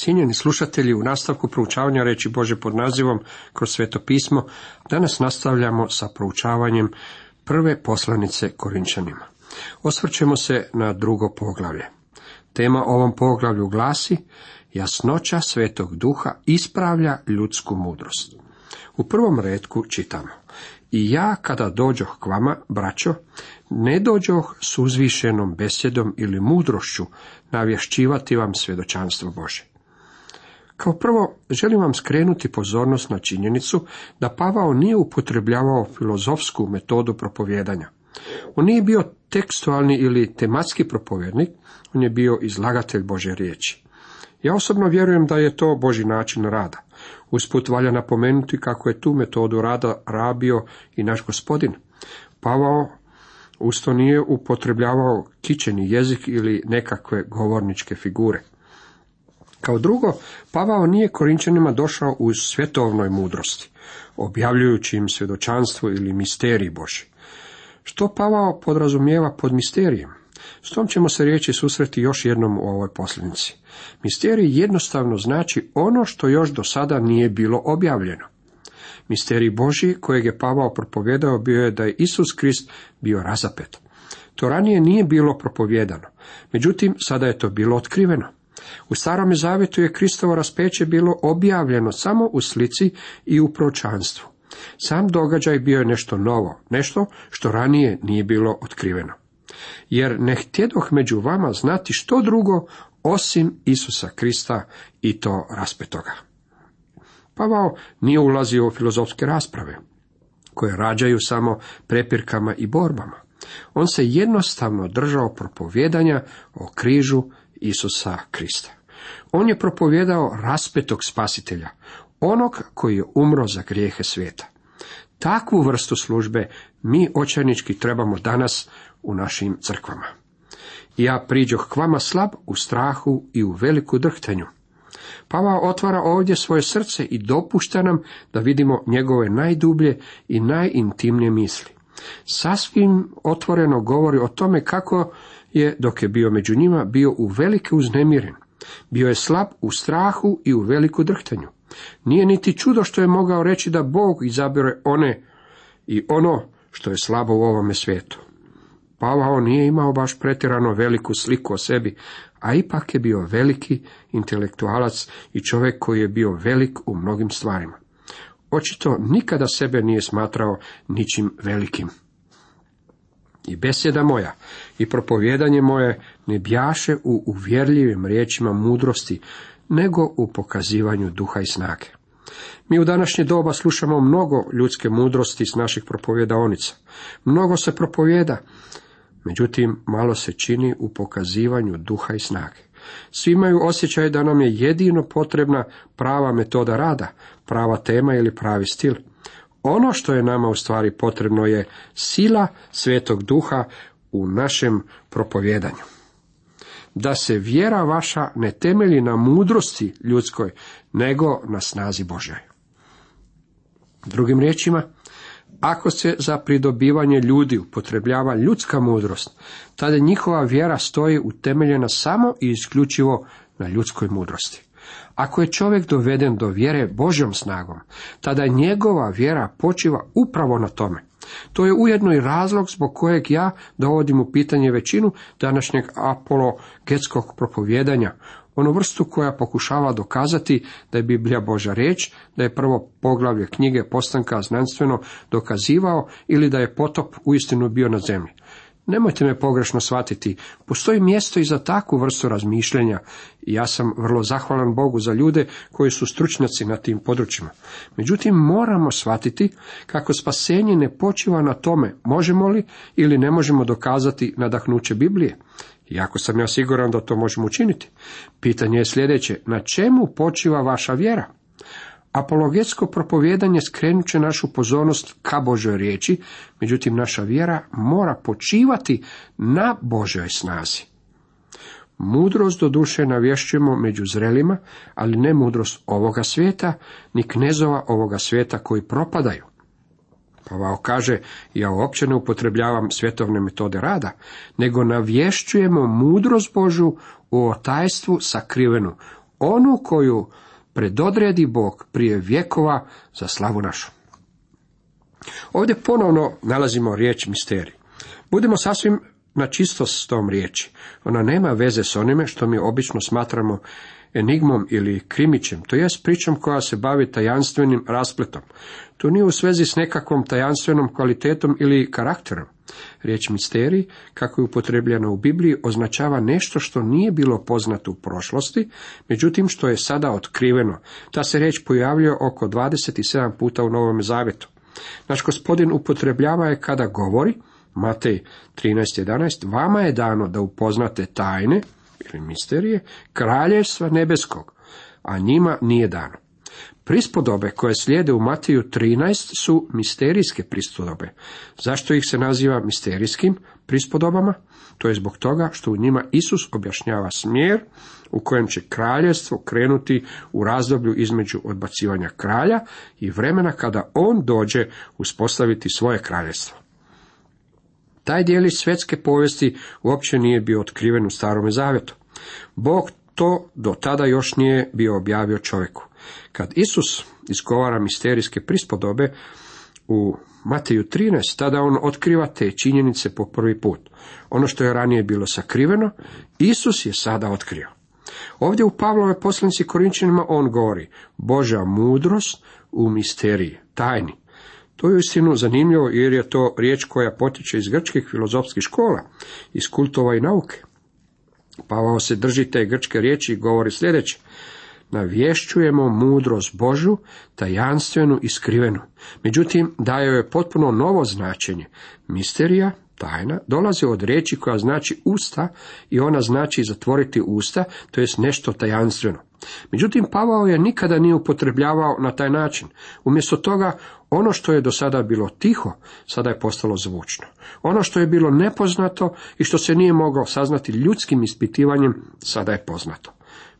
Cijenjeni slušatelji, u nastavku proučavanja reći Bože pod nazivom kroz sveto pismo, danas nastavljamo sa proučavanjem prve poslanice Korinčanima. Osvrćemo se na drugo poglavlje. Tema ovom poglavlju glasi Jasnoća svetog duha ispravlja ljudsku mudrost. U prvom redku čitamo I ja kada dođoh k vama, braćo, ne dođoh s uzvišenom besjedom ili mudrošću navješćivati vam svjedočanstvo Bože. Kao prvo, želim vam skrenuti pozornost na činjenicu da Pavao nije upotrebljavao filozofsku metodu propovjedanja. On nije bio tekstualni ili tematski propovjednik, on je bio izlagatelj Bože riječi. Ja osobno vjerujem da je to Boži način rada. Usput valja napomenuti kako je tu metodu rada rabio i naš gospodin. Pavao usto nije upotrebljavao kičeni jezik ili nekakve govorničke figure. Kao drugo, Pavao nije Korinčanima došao u svjetovnoj mudrosti, objavljujući im svjedočanstvo ili misterij Boži. Što Pavao podrazumijeva pod misterijem? S tom ćemo se riječi susreti još jednom u ovoj posljednici. Misterij jednostavno znači ono što još do sada nije bilo objavljeno. Misterij Boži kojeg je Pavao propovjedao bio je da je Isus Krist bio razapet. To ranije nije bilo propovjedano, međutim sada je to bilo otkriveno. U starome zavjetu je Kristovo raspeće bilo objavljeno samo u slici i u pročanstvu. Sam događaj bio je nešto novo, nešto što ranije nije bilo otkriveno. Jer ne htjedoh među vama znati što drugo osim Isusa Krista i to raspetoga. Pavao nije ulazio u filozofske rasprave, koje rađaju samo prepirkama i borbama. On se jednostavno držao propovjedanja o križu Isusa Krista. On je propovjedao raspetog spasitelja, onog koji je umro za grijehe svijeta. Takvu vrstu službe mi očajnički trebamo danas u našim crkvama. Ja priđoh k vama slab u strahu i u veliku drhtenju. Pavao otvara ovdje svoje srce i dopušta nam da vidimo njegove najdublje i najintimnije misli. Sasvim otvoreno govori o tome kako je, dok je bio među njima, bio u velike uznemiren. Bio je slab u strahu i u veliku drhtanju. Nije niti čudo što je mogao reći da Bog izabire one i ono što je slabo u ovome svijetu. Pavao nije imao baš pretjerano veliku sliku o sebi, a ipak je bio veliki intelektualac i čovjek koji je bio velik u mnogim stvarima. Očito nikada sebe nije smatrao ničim velikim. I besjeda moja i propovjedanje moje ne bjaše u uvjerljivim riječima mudrosti, nego u pokazivanju duha i snage. Mi u današnje doba slušamo mnogo ljudske mudrosti s naših propovjedaonica. Mnogo se propovjeda, međutim malo se čini u pokazivanju duha i snage. Svi imaju osjećaj da nam je jedino potrebna prava metoda rada, prava tema ili pravi stil. Ono što je nama u stvari potrebno je sila svetog duha u našem propovjedanju. Da se vjera vaša ne temelji na mudrosti ljudskoj, nego na snazi Božoj. Drugim riječima, ako se za pridobivanje ljudi upotrebljava ljudska mudrost, tada njihova vjera stoji utemeljena samo i isključivo na ljudskoj mudrosti. Ako je čovjek doveden do vjere Božjom snagom, tada njegova vjera počiva upravo na tome. To je ujedno i razlog zbog kojeg ja dovodim u pitanje većinu današnjeg apologetskog propovjedanja, onu vrstu koja pokušava dokazati da je Biblija Boža riječ, da je prvo poglavlje knjige postanka znanstveno dokazivao ili da je potop uistinu bio na zemlji. Nemojte me pogrešno shvatiti, postoji mjesto i za takvu vrstu razmišljanja i ja sam vrlo zahvalan Bogu za ljude koji su stručnjaci na tim područjima. Međutim, moramo shvatiti kako spasenje ne počiva na tome možemo li ili ne možemo dokazati nadahnuće Biblije. Iako sam ja siguran da to možemo učiniti. Pitanje je sljedeće, na čemu počiva vaša vjera? Apologetsko propovjedanje skrenut će našu pozornost ka Božoj riječi, međutim naša vjera mora počivati na Božoj snazi. Mudrost do duše navješćujemo među zrelima, ali ne mudrost ovoga svijeta, ni knezova ovoga svijeta koji propadaju. Pavao kaže, ja uopće ne upotrebljavam svjetovne metode rada, nego navješćujemo mudrost Božu u otajstvu sakrivenu, onu koju predodredi Bog prije vjekova za slavu našu. Ovdje ponovno nalazimo riječ misterij. Budemo sasvim na čisto s tom riječi. Ona nema veze s onime što mi obično smatramo enigmom ili krimićem, to jest pričom koja se bavi tajanstvenim raspletom. To nije u svezi s nekakvom tajanstvenom kvalitetom ili karakterom. Riječ misterij, kako je upotrebljena u Bibliji, označava nešto što nije bilo poznato u prošlosti, međutim što je sada otkriveno. Ta se riječ pojavljuje oko 27 puta u Novom Zavetu. Naš gospodin upotrebljava je kada govori, Matej 13.11, vama je dano da upoznate tajne, ili misterije, kraljevstva nebeskog, a njima nije dano. Prispodobe koje slijede u Matiju 13 su misterijske prispodobe. Zašto ih se naziva misterijskim prispodobama? To je zbog toga što u njima Isus objašnjava smjer u kojem će kraljevstvo krenuti u razdoblju između odbacivanja kralja i vremena kada on dođe uspostaviti svoje kraljevstvo. Taj dijelić svjetske povijesti uopće nije bio otkriven u starome zavjetu. Bog to do tada još nije bio objavio čovjeku. Kad Isus izgovara misterijske prispodobe u Mateju 13, tada on otkriva te činjenice po prvi put. Ono što je ranije bilo sakriveno, Isus je sada otkrio. Ovdje u Pavlove poslanici Korinčanima on govori, Božja mudrost u misteriji, tajni. To je istinu zanimljivo jer je to riječ koja potiče iz grčkih filozofskih škola, iz kultova i nauke. Pavao se drži te grčke riječi i govori sljedeće. Navješćujemo mudrost Božu, tajanstvenu i skrivenu. Međutim, daje je potpuno novo značenje. Misterija, tajna, dolazi od riječi koja znači usta i ona znači zatvoriti usta, to jest nešto tajanstveno. Međutim, Pavao je nikada nije upotrebljavao na taj način. Umjesto toga, ono što je do sada bilo tiho, sada je postalo zvučno. Ono što je bilo nepoznato i što se nije moglo saznati ljudskim ispitivanjem, sada je poznato.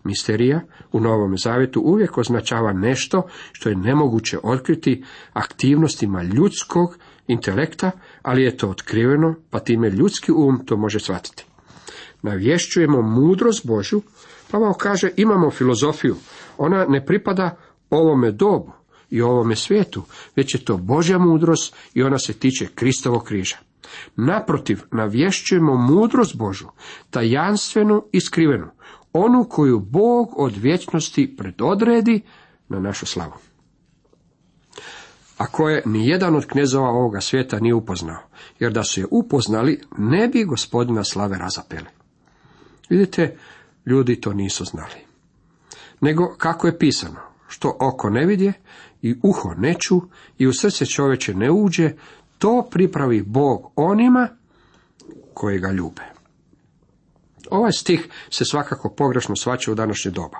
Misterija u Novom Zavjetu uvijek označava nešto što je nemoguće otkriti aktivnostima ljudskog intelekta, ali je to otkriveno, pa time ljudski um to može shvatiti. Navješćujemo mudrost Božju, Pavao kaže imamo filozofiju, ona ne pripada ovome dobu i ovome svijetu, već je to Božja mudrost i ona se tiče Kristovog križa. Naprotiv, navješćujemo mudrost Božu, tajanstvenu i skrivenu, onu koju Bog od vječnosti predodredi na našu slavu. A koje ni jedan od knezova ovoga svijeta nije upoznao, jer da su je upoznali, ne bi gospodina slave razapeli. Vidite, ljudi to nisu znali. Nego kako je pisano, što oko ne vidje i uho ne ču i u srce čovječe ne uđe, to pripravi Bog onima koji ga ljube. Ovaj stih se svakako pogrešno svaća u današnje doba.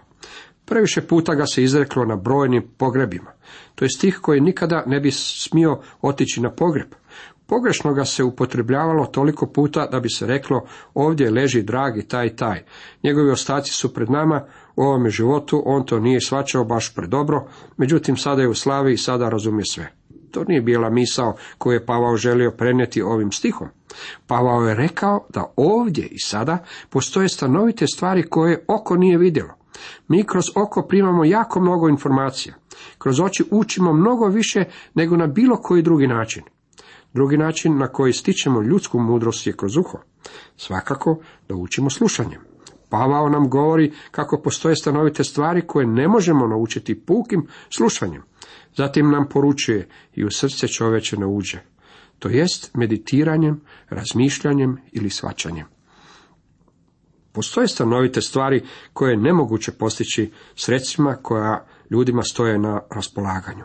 Previše puta ga se izreklo na brojnim pogrebima. To je stih koji nikada ne bi smio otići na pogreb. Pogrešno ga se upotrebljavalo toliko puta da bi se reklo ovdje leži dragi taj taj. Njegovi ostaci su pred nama u ovome životu, on to nije svačao baš predobro, međutim sada je u slavi i sada razumije sve. To nije bila misao koju je Pavao želio prenijeti ovim stihom. Pavao je rekao da ovdje i sada postoje stanovite stvari koje oko nije vidjelo. Mi kroz oko primamo jako mnogo informacija. Kroz oči učimo mnogo više nego na bilo koji drugi način. Drugi način na koji stičemo ljudsku mudrost je kroz uho. Svakako da učimo slušanjem. Pavao nam govori kako postoje stanovite stvari koje ne možemo naučiti pukim slušanjem. Zatim nam poručuje i u srce čoveče ne uđe. To jest meditiranjem, razmišljanjem ili svačanjem. Postoje stanovite stvari koje je nemoguće postići sredstvima koja ljudima stoje na raspolaganju.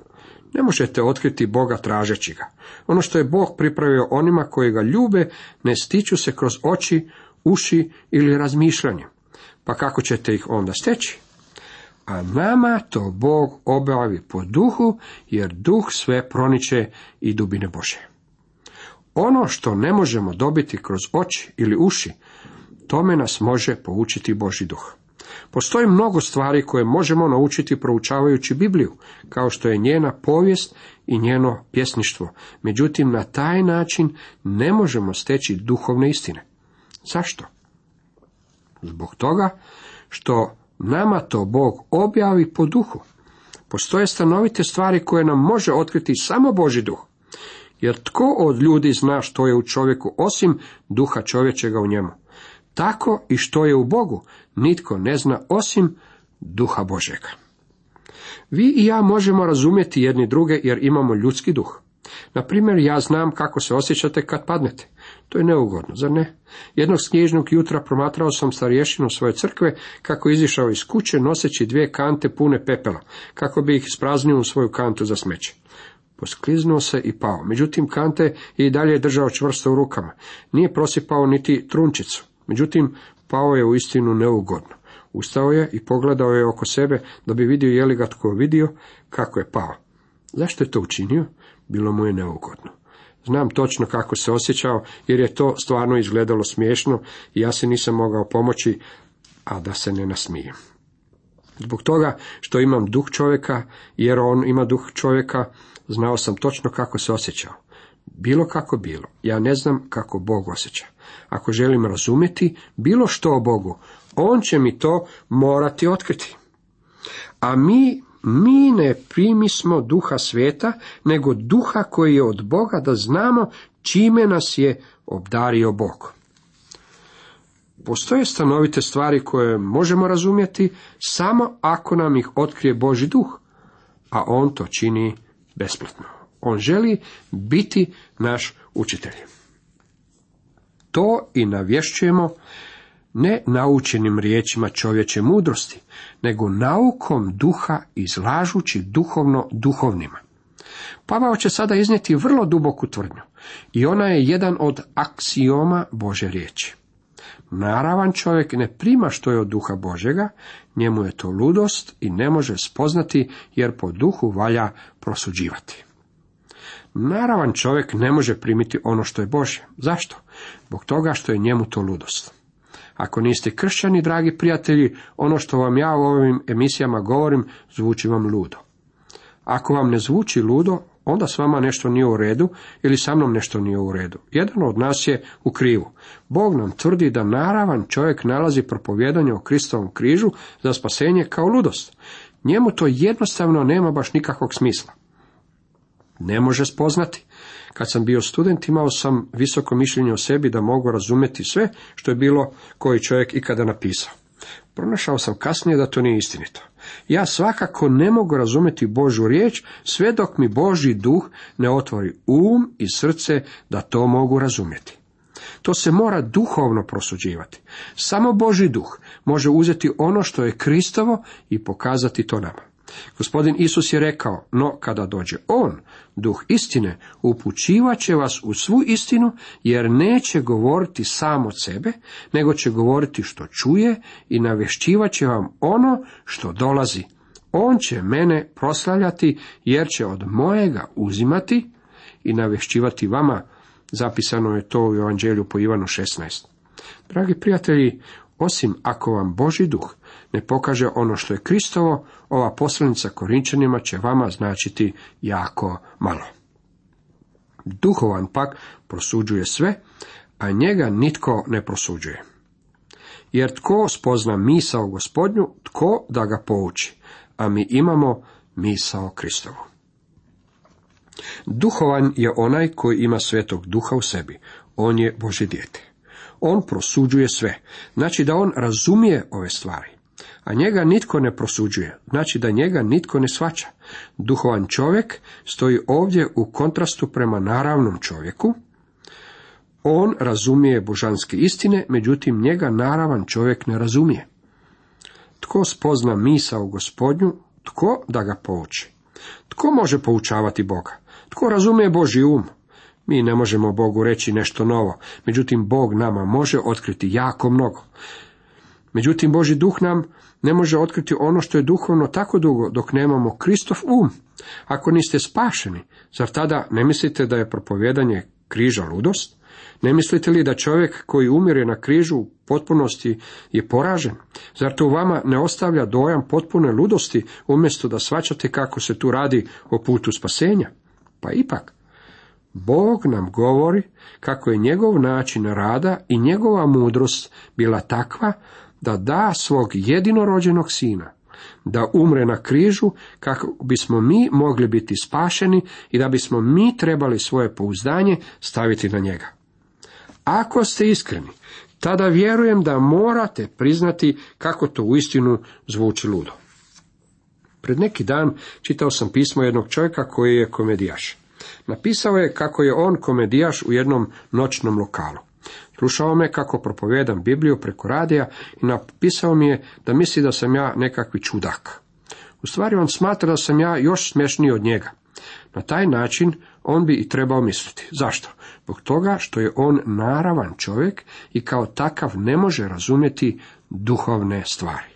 Ne možete otkriti Boga tražeći ga. Ono što je Bog pripravio onima koji ga ljube, ne stiču se kroz oči, uši ili razmišljanje. Pa kako ćete ih onda steći? A nama to Bog obavi po duhu, jer duh sve proniče i dubine Bože. Ono što ne možemo dobiti kroz oči ili uši, tome nas može poučiti Boži duh. Postoji mnogo stvari koje možemo naučiti proučavajući Bibliju, kao što je njena povijest i njeno pjesništvo. Međutim, na taj način ne možemo steći duhovne istine. Zašto? Zbog toga što nama to Bog objavi po duhu. Postoje stanovite stvari koje nam može otkriti samo Boži duh. Jer tko od ljudi zna što je u čovjeku osim duha čovječega u njemu? Tako i što je u Bogu, nitko ne zna osim duha Božega. Vi i ja možemo razumjeti jedni druge jer imamo ljudski duh. Na primjer, ja znam kako se osjećate kad padnete. To je neugodno, zar ne? Jednog snježnog jutra promatrao sam starješinu svoje crkve kako izišao iz kuće noseći dvije kante pune pepela, kako bi ih ispraznio u svoju kantu za smeće. Poskliznuo se i pao. Međutim, kante je i dalje držao čvrsto u rukama. Nije prosipao niti trunčicu. Međutim, pao je u istinu neugodno. Ustao je i pogledao je oko sebe da bi vidio je li ga tko vidio kako je pao. Zašto je to učinio? Bilo mu je neugodno. Znam točno kako se osjećao, jer je to stvarno izgledalo smiješno i ja se nisam mogao pomoći, a da se ne nasmijem. Zbog toga što imam duh čovjeka, jer on ima duh čovjeka, znao sam točno kako se osjećao. Bilo kako bilo, ja ne znam kako Bog osjeća. Ako želim razumjeti bilo što o Bogu, on će mi to morati otkriti. A mi, mi ne primismo duha svijeta, nego duha koji je od Boga da znamo čime nas je obdario Bog. Postoje stanovite stvari koje možemo razumjeti samo ako nam ih otkrije Boži duh, a on to čini besplatno. On želi biti naš učitelj. To i navješćujemo ne naučenim riječima čovječe mudrosti, nego naukom duha izlažući duhovno duhovnima. Pavao će sada iznijeti vrlo duboku tvrdnju i ona je jedan od aksioma Bože riječi. Naravan čovjek ne prima što je od duha Božega, njemu je to ludost i ne može spoznati jer po duhu valja prosuđivati. Naravan čovjek ne može primiti ono što je Bože. Zašto? Zbog toga što je njemu to ludost. Ako niste kršćani, dragi prijatelji, ono što vam ja u ovim emisijama govorim, zvuči vam ludo. Ako vam ne zvuči ludo, onda s vama nešto nije u redu ili sa mnom nešto nije u redu. Jedan od nas je u krivu. Bog nam tvrdi da naravan čovjek nalazi propovjedanje o Kristovom križu za spasenje kao ludost. Njemu to jednostavno nema baš nikakvog smisla. Ne može spoznati. Kad sam bio student imao sam visoko mišljenje o sebi da mogu razumjeti sve što je bilo koji čovjek ikada napisao. Pronašao sam kasnije da to nije istinito. Ja svakako ne mogu razumjeti Božu riječ sve dok mi Boži duh ne otvori um i srce da to mogu razumjeti. To se mora duhovno prosuđivati. Samo Boži duh može uzeti ono što je Kristovo i pokazati to nama. Gospodin Isus je rekao, no kada dođe On, duh istine, upućivat će vas u svu istinu, jer neće govoriti sam od sebe, nego će govoriti što čuje i navješćivat će vam ono što dolazi. On će mene proslavljati, jer će od mojega uzimati i navješćivati vama. Zapisano je to u Evanđelju po Ivanu 16. Dragi prijatelji, osim ako vam Boži duh ne pokaže ono što je Kristovo, ova poslanica Korinčanima će vama značiti jako malo. Duhovan pak prosuđuje sve, a njega nitko ne prosuđuje. Jer tko spozna misao gospodnju, tko da ga pouči, a mi imamo misao Kristovu. Duhovan je onaj koji ima svetog duha u sebi, on je Boži dijete. On prosuđuje sve, znači da on razumije ove stvari a njega nitko ne prosuđuje, znači da njega nitko ne svača. Duhovan čovjek stoji ovdje u kontrastu prema naravnom čovjeku, on razumije božanske istine, međutim njega naravan čovjek ne razumije. Tko spozna misa u gospodnju, tko da ga pouči? Tko može poučavati Boga? Tko razumije Boži um? Mi ne možemo Bogu reći nešto novo, međutim Bog nama može otkriti jako mnogo. Međutim, Boži duh nam ne može otkriti ono što je duhovno tako dugo dok nemamo Kristov um. Ako niste spašeni, zar tada ne mislite da je propovjedanje križa ludost? Ne mislite li da čovjek koji umire na križu u potpunosti je poražen? Zar to vama ne ostavlja dojam potpune ludosti umjesto da svačate kako se tu radi o putu spasenja? Pa ipak, Bog nam govori kako je njegov način rada i njegova mudrost bila takva da da svog jedinorođenog sina, da umre na križu kako bismo mi mogli biti spašeni i da bismo mi trebali svoje pouzdanje staviti na njega. Ako ste iskreni, tada vjerujem da morate priznati kako to uistinu zvuči ludo. Pred neki dan čitao sam pismo jednog čovjeka koji je komedijaš. Napisao je kako je on komedijaš u jednom noćnom lokalu. Slušao me kako propovedam Bibliju preko radija i napisao mi je da misli da sam ja nekakvi čudak. U stvari on smatra da sam ja još smješniji od njega. Na taj način on bi i trebao misliti. Zašto? Zbog toga što je on naravan čovjek i kao takav ne može razumjeti duhovne stvari.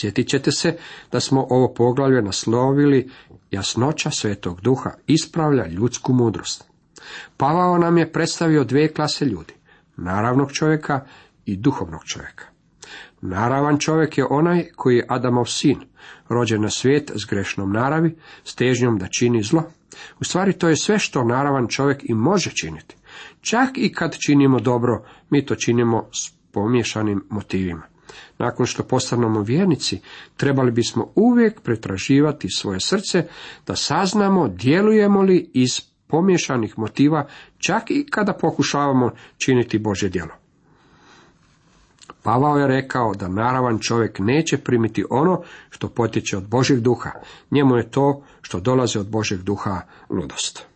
Sjetit ćete se da smo ovo poglavlje naslovili jasnoća svetog duha ispravlja ljudsku mudrost. Pavao nam je predstavio dvije klase ljudi, naravnog čovjeka i duhovnog čovjeka. Naravan čovjek je onaj koji je Adamov sin, rođen na svijet s grešnom naravi, s težnjom da čini zlo. U stvari to je sve što naravan čovjek i može činiti. Čak i kad činimo dobro, mi to činimo s pomješanim motivima. Nakon što postanemo vjernici, trebali bismo uvijek pretraživati svoje srce da saznamo djelujemo li iz pomješanih motiva čak i kada pokušavamo činiti Bože djelo. Pavao je rekao da naravan čovjek neće primiti ono što potječe od Božeg duha. Njemu je to što dolazi od Božeg duha ludost.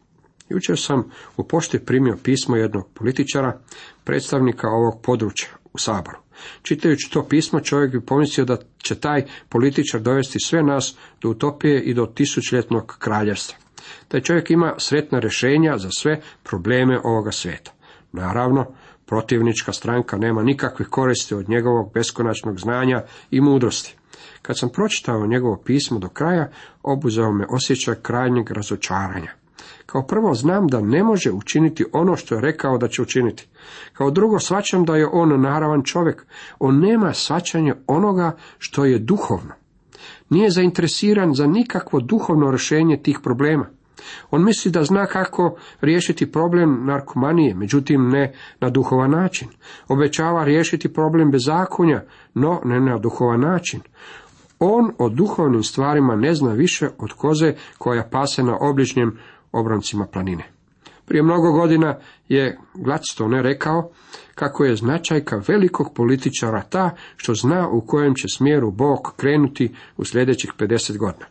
Jučer sam u pošti primio pismo jednog političara, predstavnika ovog područja u Saboru. Čitajući to pismo čovjek bi pomislio da će taj političar dovesti sve nas do utopije i do tisućljetnog kraljevstva. Taj čovjek ima sretna rješenja za sve probleme ovoga svijeta. Naravno, protivnička stranka nema nikakve koristi od njegovog beskonačnog znanja i mudrosti. Kad sam pročitao njegovo pismo do kraja, obuzeo me osjećaj krajnjeg razočaranja. Kao prvo znam da ne može učiniti ono što je rekao da će učiniti. Kao drugo svačam da je on naravan čovjek. On nema svačanje onoga što je duhovno. Nije zainteresiran za nikakvo duhovno rješenje tih problema. On misli da zna kako riješiti problem narkomanije, međutim ne na duhovan način. Obećava riješiti problem bezakonja, no ne na duhovan način. On o duhovnim stvarima ne zna više od koze koja pase na obližnjem obroncima planine. Prije mnogo godina je Gladstone rekao kako je značajka velikog političara ta što zna u kojem će smjeru Bog krenuti u sljedećih 50 godina.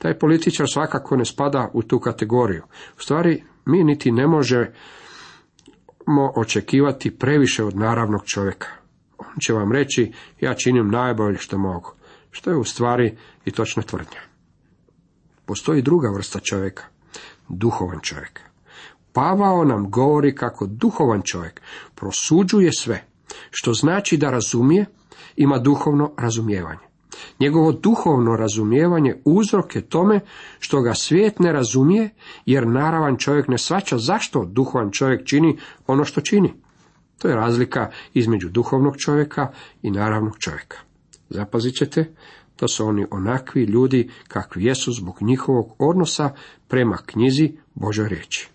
Taj političar svakako ne spada u tu kategoriju. U stvari, mi niti ne možemo očekivati previše od naravnog čovjeka. On će vam reći, ja činim najbolje što mogu, što je u stvari i točna tvrdnja. Postoji druga vrsta čovjeka, duhovan čovjek. Pavao nam govori kako duhovan čovjek prosuđuje sve, što znači da razumije, ima duhovno razumijevanje. Njegovo duhovno razumijevanje uzrok je tome što ga svijet ne razumije, jer naravan čovjek ne svača zašto duhovan čovjek čini ono što čini. To je razlika između duhovnog čovjeka i naravnog čovjeka. Zapazit ćete da su oni onakvi ljudi kakvi jesu zbog njihovog odnosa prema knjizi Božoj riječi.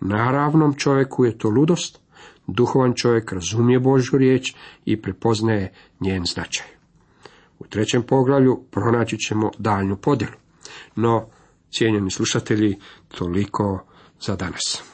Naravnom čovjeku je to ludost, duhovan čovjek razumije Božju riječ i prepoznaje njen značaj. U trećem poglavlju pronaći ćemo daljnju podjelu. No, cijenjeni slušatelji, toliko za danas.